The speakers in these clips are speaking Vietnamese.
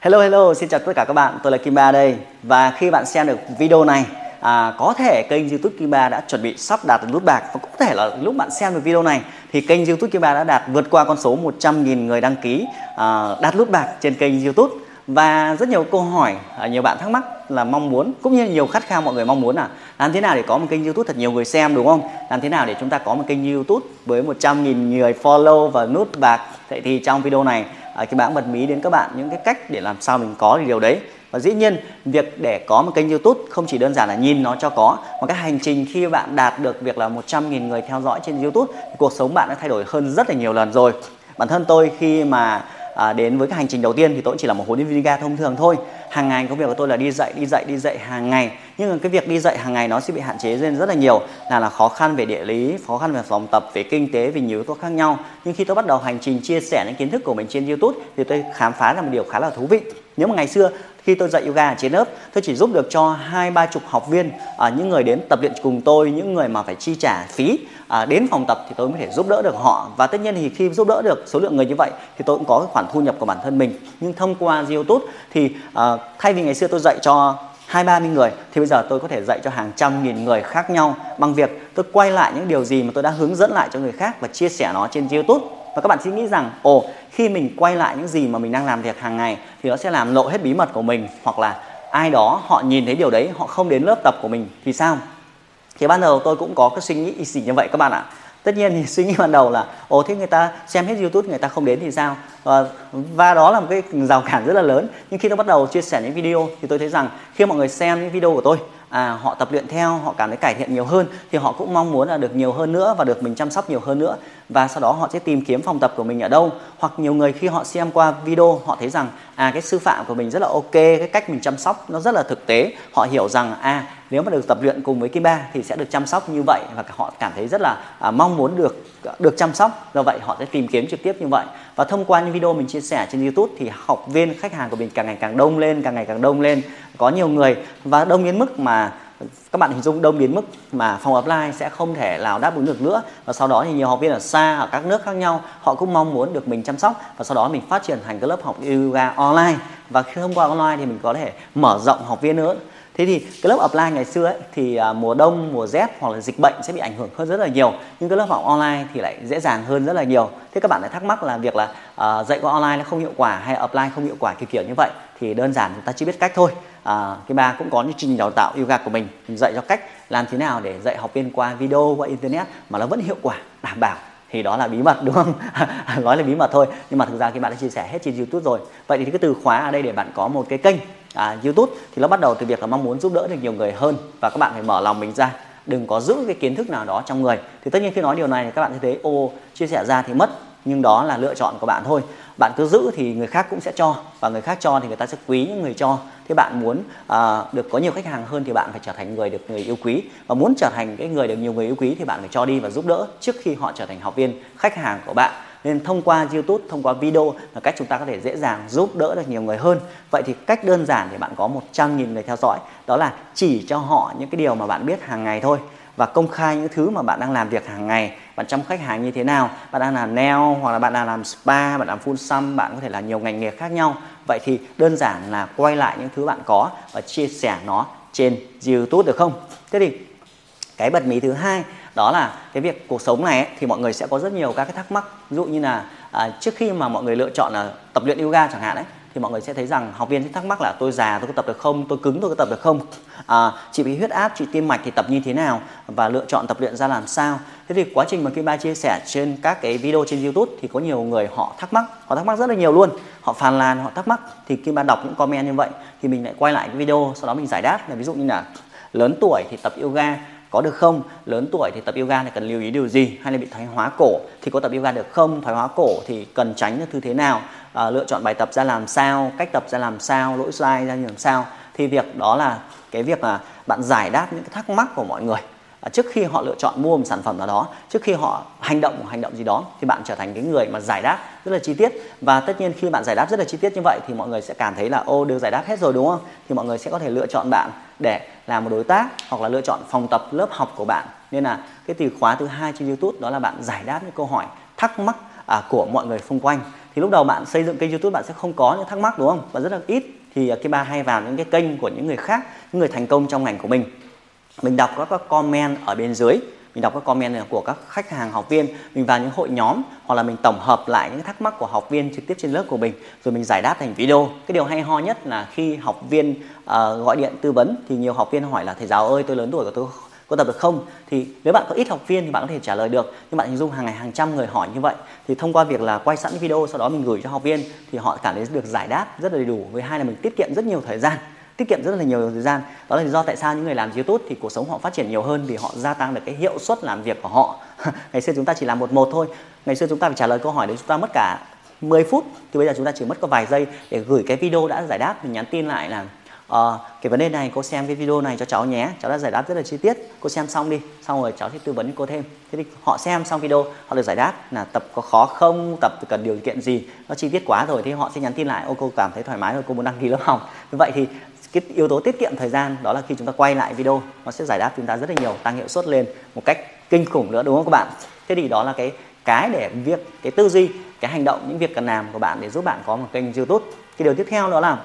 Hello hello, xin chào tất cả các bạn, tôi là Kim Ba đây. Và khi bạn xem được video này à, Có thể kênh youtube Kim Ba đã chuẩn bị sắp đạt được nút bạc. Và có thể là lúc bạn xem được video này Thì kênh youtube Kim Ba đã đạt vượt qua con số 100.000 người đăng ký à, Đạt nút bạc trên kênh youtube. Và rất nhiều câu hỏi, à, nhiều bạn thắc mắc là mong muốn Cũng như nhiều khát khao mọi người mong muốn là Làm thế nào để có một kênh youtube thật nhiều người xem đúng không? Làm thế nào để chúng ta có một kênh youtube với 100.000 người follow và nút bạc? Vậy thì trong video này À, cái bảng bật mí đến các bạn, những cái cách để làm sao mình có được điều đấy. Và dĩ nhiên, việc để có một kênh youtube không chỉ đơn giản là nhìn nó cho có, mà cái hành trình khi bạn đạt được việc là 100.000 người theo dõi trên youtube, thì cuộc sống bạn đã thay đổi hơn rất là nhiều lần rồi. Bản thân tôi khi mà à, đến với cái hành trình đầu tiên thì tôi chỉ là một huấn luyện viên ga thông thường thôi. Hàng ngày công việc của tôi là đi dạy đi dạy đi dạy hàng ngày. Nhưng mà cái việc đi dạy hàng ngày nó sẽ bị hạn chế lên rất là nhiều là là khó khăn về địa lý khó khăn về phòng tập về kinh tế vì nhiều yếu tố khác nhau. Nhưng khi tôi bắt đầu hành trình chia sẻ những kiến thức của mình trên youtube thì tôi khám phá ra một điều khá là thú vị. Nếu mà ngày xưa khi tôi dạy yoga ở trên lớp tôi chỉ giúp được cho hai ba chục học viên à, những người đến tập luyện cùng tôi những người mà phải chi trả phí à, đến phòng tập thì tôi mới thể giúp đỡ được họ. Và tất nhiên thì khi giúp đỡ được số lượng người như vậy thì tôi cũng có khoản thu nhập của bản thân mình. Nhưng thông qua youtube thì à, thay vì ngày xưa tôi dạy cho hai ba mươi người thì bây giờ tôi có thể dạy cho hàng trăm nghìn người khác nhau bằng việc tôi quay lại những điều gì mà tôi đã hướng dẫn lại cho người khác và chia sẻ nó trên youtube và các bạn chỉ nghĩ rằng ồ khi mình quay lại những gì mà mình đang làm việc hàng ngày thì nó sẽ làm lộ hết bí mật của mình hoặc là ai đó họ nhìn thấy điều đấy họ không đến lớp tập của mình thì sao? Thì ban đầu tôi cũng có cái suy nghĩ y xỉ như vậy các bạn ạ. Tất nhiên thì suy nghĩ ban đầu là ồ thế người ta xem hết youtube người ta không đến thì sao? Và, và đó là một cái rào cản rất là lớn. Nhưng khi tôi bắt đầu chia sẻ những video thì tôi thấy rằng khi mọi người xem những video của tôi à, họ tập luyện theo họ cảm thấy cải thiện nhiều hơn thì họ cũng mong muốn là được nhiều hơn nữa và được mình chăm sóc nhiều hơn nữa. Và sau đó họ sẽ tìm kiếm phòng tập của mình ở đâu. Hoặc nhiều người khi họ xem qua video họ thấy rằng à cái sư phạm của mình rất là ok cái cách mình chăm sóc nó rất là thực tế. Họ hiểu rằng à nếu mà được tập luyện cùng với Kim Ba thì sẽ được chăm sóc như vậy và họ cảm thấy rất là à, mong muốn được à, được chăm sóc. Do vậy họ sẽ tìm kiếm trực tiếp như vậy. Và thông qua những video mình chia sẻ trên YouTube thì học viên khách hàng của mình càng ngày càng đông lên càng ngày càng đông lên có nhiều người và đông đến mức mà các bạn hình dung đông đến mức mà phòng offline sẽ không thể nào đáp ứng được nữa. Và sau đó thì nhiều học viên ở xa ở các nước khác nhau họ cũng mong muốn được mình chăm sóc và sau đó mình phát triển thành cái lớp học yoga online. Và khi thông qua online thì mình có thể mở rộng học viên nữa thế thì cái lớp offline ngày xưa ấy, thì à, mùa đông mùa rét hoặc là dịch bệnh sẽ bị ảnh hưởng hơn rất là nhiều. Nhưng cái lớp học online thì lại dễ dàng hơn rất là nhiều. Thế các bạn lại thắc mắc là việc là uh, dạy qua online nó không hiệu quả hay offline không hiệu quả kiểu kiểu như vậy thì đơn giản chúng ta chỉ biết cách thôi. À, cái ba cũng có những chương trình đào tạo yoga của mình mình dạy cho cách làm thế nào để dạy học viên qua video qua internet mà nó vẫn hiệu quả đảm bảo. Thì đó là bí mật đúng không? Nói là bí mật thôi nhưng mà thực ra khi bạn đã chia sẻ hết trên youtube rồi. Vậy thì cái từ khóa ở đây để bạn có một cái kênh à, youtube thì nó bắt đầu từ việc là mong muốn giúp đỡ được nhiều người hơn và các bạn phải mở lòng mình ra. Đừng có giữ cái kiến thức nào đó trong người. Thì tất nhiên khi nói điều này thì các bạn sẽ thấy ô chia sẻ ra thì mất nhưng đó là lựa chọn của bạn thôi. Bạn cứ giữ thì người khác cũng sẽ cho và người khác cho thì người ta sẽ quý những người cho. Thế bạn muốn à, được có nhiều khách hàng hơn thì bạn phải trở thành người được người yêu quý. Và muốn trở thành cái người được nhiều người yêu quý thì bạn phải cho đi và giúp đỡ trước khi họ trở thành học viên khách hàng của bạn nên thông qua YouTube, thông qua video là cách chúng ta có thể dễ dàng giúp đỡ được nhiều người hơn. Vậy thì cách đơn giản để bạn có 100.000 người theo dõi đó là chỉ cho họ những cái điều mà bạn biết hàng ngày thôi. Và công khai những thứ mà bạn đang làm việc hàng ngày bạn chăm khách hàng như thế nào bạn đang làm nail hoặc là bạn đang làm spa bạn làm full sum bạn có thể là nhiều ngành nghề khác nhau. Vậy thì đơn giản là quay lại những thứ bạn có và chia sẻ nó trên youtube được không? Thế thì cái bật mí thứ hai đó là cái việc cuộc sống này ấy, thì mọi người sẽ có rất nhiều các cái thắc mắc. Ví dụ như là à, trước khi mà mọi người lựa chọn là tập luyện yoga chẳng hạn đấy thì mọi người sẽ thấy rằng học viên sẽ thắc mắc là tôi già tôi có tập được không tôi cứng tôi có tập được không? À, chị bị huyết áp chị tim mạch thì tập như thế nào? Và lựa chọn tập luyện ra làm sao? Thế thì quá trình mà Kim Ba chia sẻ trên các cái video trên YouTube thì có nhiều người họ thắc mắc họ thắc mắc rất là nhiều luôn. Họ phàn nàn họ thắc mắc thì Kim Ba đọc những comment như vậy thì mình lại quay lại cái video sau đó mình giải đáp. Là ví dụ như là lớn tuổi thì tập yoga có được không? Lớn tuổi thì tập yoga thì cần lưu ý điều gì? Hay là bị thoái hóa cổ thì có tập yoga được không? Thoái hóa cổ thì cần tránh những thứ thế nào? À, lựa chọn bài tập ra làm sao? Cách tập ra làm sao? Lỗi sai ra như làm sao? Thì việc đó là cái việc mà bạn giải đáp những cái thắc mắc của mọi người. À, trước khi họ lựa chọn mua một sản phẩm nào đó trước khi họ hành động một hành động gì đó thì bạn trở thành cái người mà giải đáp rất là chi tiết. Và tất nhiên khi bạn giải đáp rất là chi tiết như vậy thì mọi người sẽ cảm thấy là ô đều giải đáp hết rồi đúng không? Thì mọi người sẽ có thể lựa chọn bạn để làm một đối tác hoặc là lựa chọn phòng tập lớp học của bạn. Nên là cái từ khóa thứ hai trên youtube đó là bạn giải đáp những câu hỏi thắc mắc à, của mọi người xung quanh. Thì lúc đầu bạn xây dựng kênh youtube bạn sẽ không có những thắc mắc đúng không? Và rất là ít thì à, cái ba hay vào những cái kênh của những người khác những người thành công trong ngành của mình mình đọc các comment ở bên dưới. Mình đọc các comment của các khách hàng học viên. Mình vào những hội nhóm hoặc là mình tổng hợp lại những thắc mắc của học viên trực tiếp trên lớp của mình rồi mình giải đáp thành video. Cái điều hay ho nhất là khi học viên uh, gọi điện tư vấn thì nhiều học viên hỏi là thầy giáo ơi tôi lớn tuổi của tôi có tập được không? Thì nếu bạn có ít học viên thì bạn có thể trả lời được. Nhưng bạn hình dung hàng ngày hàng trăm người hỏi như vậy thì thông qua việc là quay sẵn video sau đó mình gửi cho học viên thì họ cảm thấy được giải đáp rất là đầy đủ. Với hai là mình tiết kiệm rất nhiều thời gian tiết kiệm rất là nhiều thời gian. Đó là lý do tại sao những người làm youtube thì cuộc sống họ phát triển nhiều hơn vì họ gia tăng được cái hiệu suất làm việc của họ. Ngày xưa chúng ta chỉ làm một một thôi. Ngày xưa chúng ta phải trả lời câu hỏi đấy chúng ta mất cả 10 phút thì bây giờ chúng ta chỉ mất có vài giây để gửi cái video đã giải đáp mình nhắn tin lại là uh, cái vấn đề này cô xem cái video này cho cháu nhé. Cháu đã giải đáp rất là chi tiết. Cô xem xong đi. Xong rồi cháu sẽ tư vấn cho cô thêm. Thế thì họ xem xong video họ được giải đáp là tập có khó không tập cần điều kiện gì nó chi tiết quá rồi thì họ sẽ nhắn tin lại ô cô cảm thấy thoải mái rồi cô muốn đăng ký lớp học. Như vậy thì cái yếu tố tiết kiệm thời gian đó là khi chúng ta quay lại video nó sẽ giải đáp chúng ta rất là nhiều tăng hiệu suất lên một cách kinh khủng nữa đúng không các bạn? Thế thì đó là cái cái để việc cái tư duy cái hành động những việc cần làm của bạn để giúp bạn có một kênh youtube. Cái điều tiếp theo đó là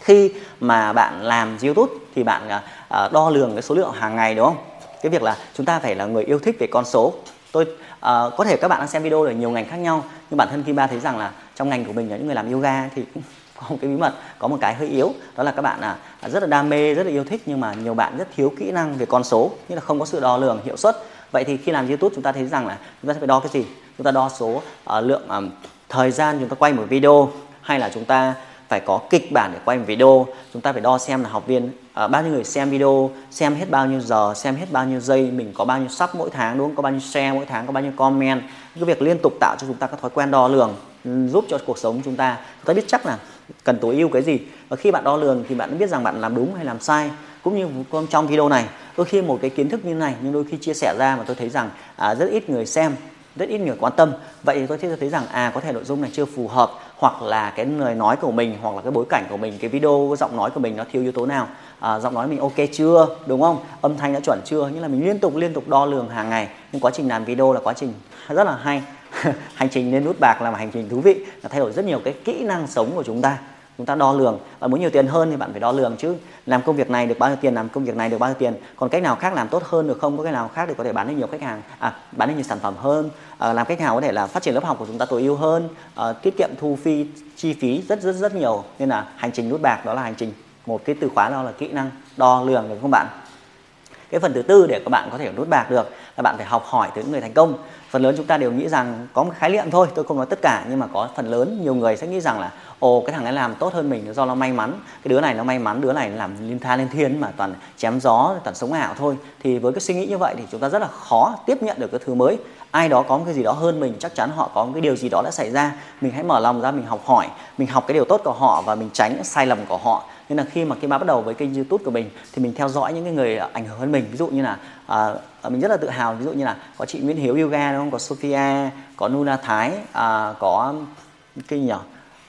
khi mà bạn làm youtube thì bạn à, à, đo lường cái số lượng hàng ngày đúng không? Cái việc là chúng ta phải là người yêu thích về con số. Tôi uh, có thể các bạn đang xem video ở nhiều ngành khác nhau nhưng bản thân Kim Ba thấy rằng là trong ngành của mình là những người làm yoga thì một cái bí mật có một cái hơi yếu. Đó là các bạn là rất là đam mê rất là yêu thích nhưng mà nhiều bạn rất thiếu kỹ năng về con số như là không có sự đo lường hiệu suất. Vậy thì khi làm youtube chúng ta thấy rằng là chúng ta phải đo cái gì? Chúng ta đo số uh, lượng um, thời gian chúng ta quay một video hay là chúng ta phải có kịch bản để quay một video? Chúng ta phải đo xem là học viên uh, bao nhiêu người xem video xem hết bao nhiêu giờ xem hết bao nhiêu giây mình có bao nhiêu sub mỗi tháng đúng không? Có bao nhiêu share mỗi tháng có bao nhiêu comment. Cái việc liên tục tạo cho chúng ta các thói quen đo lường ừ, giúp cho cuộc sống chúng ta. Chúng ta biết chắc là cần tối ưu cái gì. Và khi bạn đo lường thì bạn biết rằng bạn làm đúng hay làm sai. Cũng như trong video này đôi khi một cái kiến thức như này nhưng đôi khi chia sẻ ra mà tôi thấy rằng à, rất ít người xem rất ít người quan tâm. Vậy thì tôi thấy rằng à có thể nội dung này chưa phù hợp hoặc là cái lời nói của mình hoặc là cái bối cảnh của mình cái video cái giọng nói của mình nó thiếu yếu tố nào. À, giọng nói mình ok chưa đúng không? Âm thanh đã chuẩn chưa? Như là mình liên tục liên tục đo lường hàng ngày. Nhưng quá trình làm video là quá trình rất là hay. hành trình lên nút bạc là một hành trình thú vị là thay đổi rất nhiều cái kỹ năng sống của chúng ta. Chúng ta đo lường và muốn nhiều tiền hơn thì bạn phải đo lường chứ. Làm công việc này được bao nhiêu tiền làm công việc này được bao nhiêu tiền. Còn cách nào khác làm tốt hơn được không? Có cái nào khác để có thể bán được nhiều khách hàng à, bán được nhiều sản phẩm hơn? À, làm cách nào có thể là phát triển lớp học của chúng ta tối ưu hơn? À, tiết kiệm thu phí chi phí rất rất rất nhiều. Nên là hành trình nút bạc đó là hành trình một cái từ khóa đó là kỹ năng đo lường được không bạn? Cái phần thứ tư để các bạn có thể nút bạc được là bạn phải học hỏi từ những người thành công. Phần lớn chúng ta đều nghĩ rằng có một khái niệm thôi, tôi không nói tất cả, nhưng mà có phần lớn nhiều người sẽ nghĩ rằng là, ồ, cái thằng ấy làm tốt hơn mình do nó may mắn. Cái đứa này nó may mắn, đứa này làm liên tha lên thiên mà toàn chém gió, toàn sống ảo thôi. Thì với cái suy nghĩ như vậy thì chúng ta rất là khó tiếp nhận được cái thứ mới ai đó có một cái gì đó hơn mình chắc chắn họ có một cái điều gì đó đã xảy ra. Mình hãy mở lòng ra mình học hỏi mình học cái điều tốt của họ và mình tránh sai lầm của họ. Nên là khi mà khi mà bắt đầu với kênh youtube của mình thì mình theo dõi những cái người ảnh hưởng hơn mình. Ví dụ như là à, à, mình rất là tự hào. Ví dụ như là có chị Nguyễn Hiếu yoga đúng không? Có Sophia có Nuna Thái à, có cái nhỉ?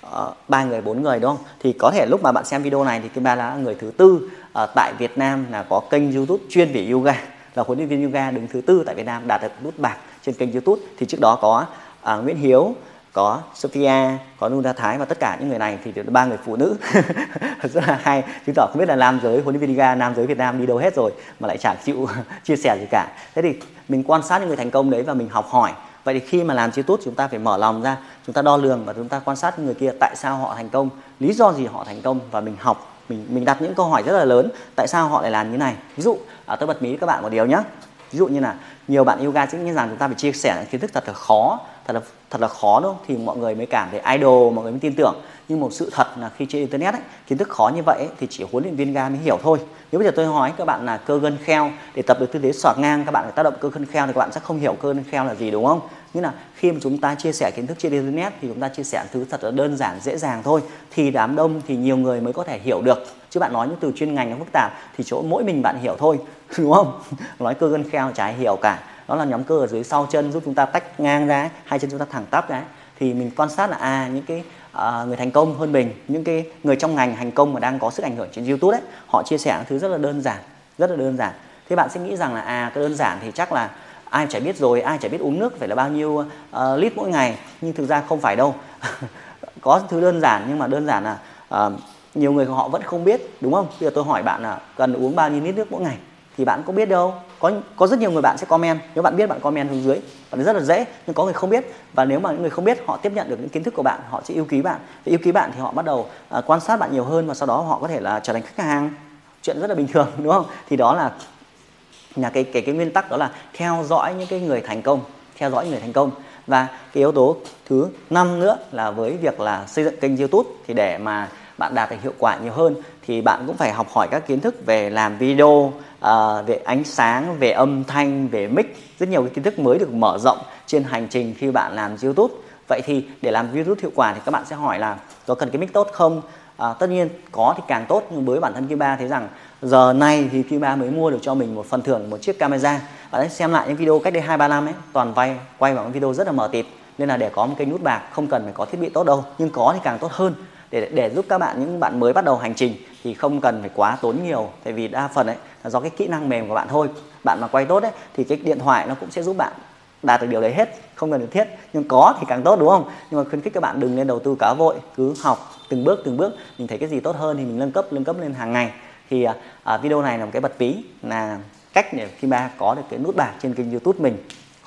Ờ, ba người bốn người đúng không? Thì có thể lúc mà bạn xem video này thì kim ba là người thứ tư à, tại Việt Nam là có kênh YouTube chuyên về yoga là huấn luyện viên yoga đứng thứ tư tại Việt Nam đạt được nút bạc trên kênh YouTube thì trước đó có à, Nguyễn Hiếu có Sophia, có Luna Thái và tất cả những người này thì đều ba người phụ nữ. Rất là hay. Chứng tỏ không biết là nam giới huấn luyện viên yoga nam giới Việt Nam đi đâu hết rồi mà lại chẳng chịu chia sẻ gì cả. Thế thì mình quan sát những người thành công đấy và mình học hỏi. Vậy thì khi mà làm YouTube chúng ta phải mở lòng ra chúng ta đo lường và chúng ta quan sát những người kia tại sao họ thành công lý do gì họ thành công và mình học mình mình đặt những câu hỏi rất là lớn tại sao họ lại làm như này. Ví dụ à, tôi bật mí các bạn một điều nhé ví dụ như là nhiều bạn yoga sẽ nghĩ rằng chúng ta phải chia sẻ những kiến thức thật là khó thật là thật là khó đúng không? Thì mọi người mới cảm thấy idol mọi người mới tin tưởng. Nhưng một sự thật là khi trên internet ấy, kiến thức khó như vậy ấy, thì chỉ huấn luyện viên ga mới hiểu thôi. Nếu bây giờ tôi hỏi các bạn là cơ gân kheo để tập được tư thế xoạc ngang các bạn phải tác động cơ gân kheo thì các bạn sẽ không hiểu cơ gân kheo là gì đúng không? Nghĩa là khi mà chúng ta chia sẻ kiến thức trên internet thì chúng ta chia sẻ thứ thật là đơn giản dễ dàng thôi. Thì đám đông thì nhiều người mới có thể hiểu được. Chứ bạn nói những từ chuyên ngành nó phức tạp thì chỗ mỗi mình bạn hiểu thôi đúng không? Nói cơ gân kheo chả ai hiểu cả đó là nhóm cơ ở dưới sau chân giúp chúng ta tách ngang ra hai chân chúng ta thẳng tắp ra thì mình quan sát là à những cái uh, người thành công hơn mình những cái người trong ngành thành công mà đang có sức ảnh hưởng trên youtube đấy họ chia sẻ những thứ rất là đơn giản rất là đơn giản. Thế bạn sẽ nghĩ rằng là à cái đơn giản thì chắc là ai chả biết rồi ai chả biết uống nước phải là bao nhiêu uh, lít mỗi ngày nhưng thực ra không phải đâu. Có thứ đơn giản nhưng mà đơn giản là uh, nhiều người họ vẫn không biết đúng không? Bây giờ tôi hỏi bạn là cần uống bao nhiêu lít nước mỗi ngày? Thì bạn có biết đâu. Có có rất nhiều người bạn sẽ comment. Nếu bạn biết bạn comment xuống dưới. Và rất là dễ nhưng có người không biết. Và nếu mà những người không biết họ tiếp nhận được những kiến thức của bạn họ sẽ yêu quý bạn. Và yêu quý bạn thì họ bắt đầu uh, quan sát bạn nhiều hơn và sau đó họ có thể là trở thành khách hàng. Chuyện rất là bình thường đúng không? Thì đó là là cái cái cái nguyên tắc đó là theo dõi những cái người thành công. Theo dõi người thành công. Và cái yếu tố thứ năm nữa là với việc là xây dựng kênh youtube thì để mà bạn đạt được hiệu quả nhiều hơn thì bạn cũng phải học hỏi các kiến thức về làm video uh, về ánh sáng về âm thanh về mic. Rất nhiều cái kiến thức mới được mở rộng trên hành trình khi bạn làm youtube. Vậy thì để làm youtube hiệu quả thì các bạn sẽ hỏi là có cần cái mic tốt không? À, tất nhiên có thì càng tốt nhưng với bản thân Kim Ba thấy rằng giờ này thì Kim Ba mới mua được cho mình một phần thưởng một chiếc camera. Bạn hãy xem lại những video cách đây hai ba năm ấy toàn vay quay những video rất là mờ tịt. Nên là để có một kênh nút bạc không cần phải có thiết bị tốt đâu nhưng có thì càng tốt hơn để để giúp các bạn những bạn mới bắt đầu hành trình thì không cần phải quá tốn nhiều. Tại vì đa phần ấy là do cái kỹ năng mềm của bạn thôi. Bạn mà quay tốt ấy thì cái điện thoại nó cũng sẽ giúp bạn đạt được điều đấy hết. Không cần thiết. Nhưng có thì càng tốt đúng không? Nhưng mà khuyến khích các bạn đừng nên đầu tư cá vội. Cứ học từng bước từng bước. Mình thấy cái gì tốt hơn thì mình nâng cấp nâng cấp lên hàng ngày. Thì à, à video này là một cái bật mí là cách để khi ba có được cái nút bạc trên kênh youtube mình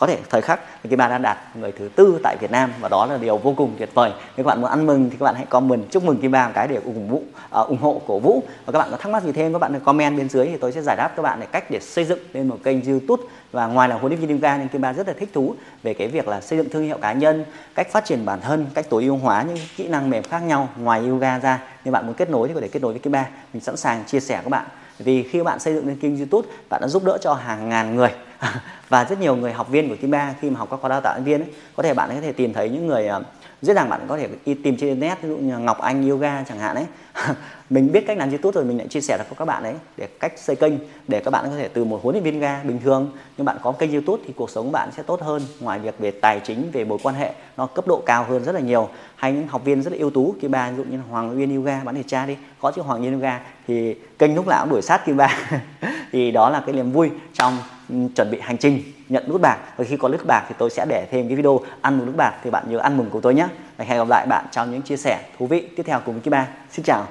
có thể thời khắc thì cái bạn đã đạt người thứ tư tại Việt Nam và đó là điều vô cùng tuyệt vời. Nếu các bạn muốn ăn mừng thì các bạn hãy comment chúc mừng Kim Ba một cái để ủng hộ uh, ủng hộ cổ vũ. Và các bạn có thắc mắc gì thêm các bạn comment bên dưới thì tôi sẽ giải đáp các bạn để cách để xây dựng lên một kênh YouTube. Và ngoài là huấn luyện viên yoga nên Kim Ba rất là thích thú về cái việc là xây dựng thương hiệu cá nhân cách phát triển bản thân cách tối ưu hóa những kỹ năng mềm khác nhau ngoài yoga ra. Nếu bạn muốn kết nối thì có thể kết nối với Kim Ba mình sẵn sàng chia sẻ các bạn vì khi bạn xây dựng lên kênh YouTube bạn đã giúp đỡ cho hàng ngàn người. Và rất nhiều người học viên của team Ba khi mà học các khóa đào tạo viên ấy, có thể bạn có thể tìm thấy những người uh, dễ dàng bạn có thể đi tìm trên internet, ví dụ như Ngọc Anh Yoga chẳng hạn ấy. Mình biết cách làm YouTube rồi, mình lại chia sẻ được cho các bạn ấy để cách xây kênh, để các bạn có thể từ một huấn luyện viên ga bình thường. Nhưng bạn có kênh YouTube thì cuộc sống của bạn sẽ tốt hơn, ngoài việc về tài chính, về mối quan hệ, nó cấp độ cao hơn rất là nhiều. Hay những học viên rất là ưu tú, Kim Ba, ví dụ như Hoàng Uyên Yoga, bạn thể tra đi, có chữ Hoàng Uyên Yoga thì kênh lúc nào cũng đuổi sát Kim Ba. Thì đó là cái niềm vui trong chuẩn bị hành trình, nhận nút bạc. Và khi có nút bạc thì tôi sẽ để thêm cái video ăn mừng nút bạc thì bạn nhớ ăn mừng của tôi nhé. Và hẹn gặp lại bạn trong những chia sẻ thú vị tiếp theo cùng với Kim Ba xin chào.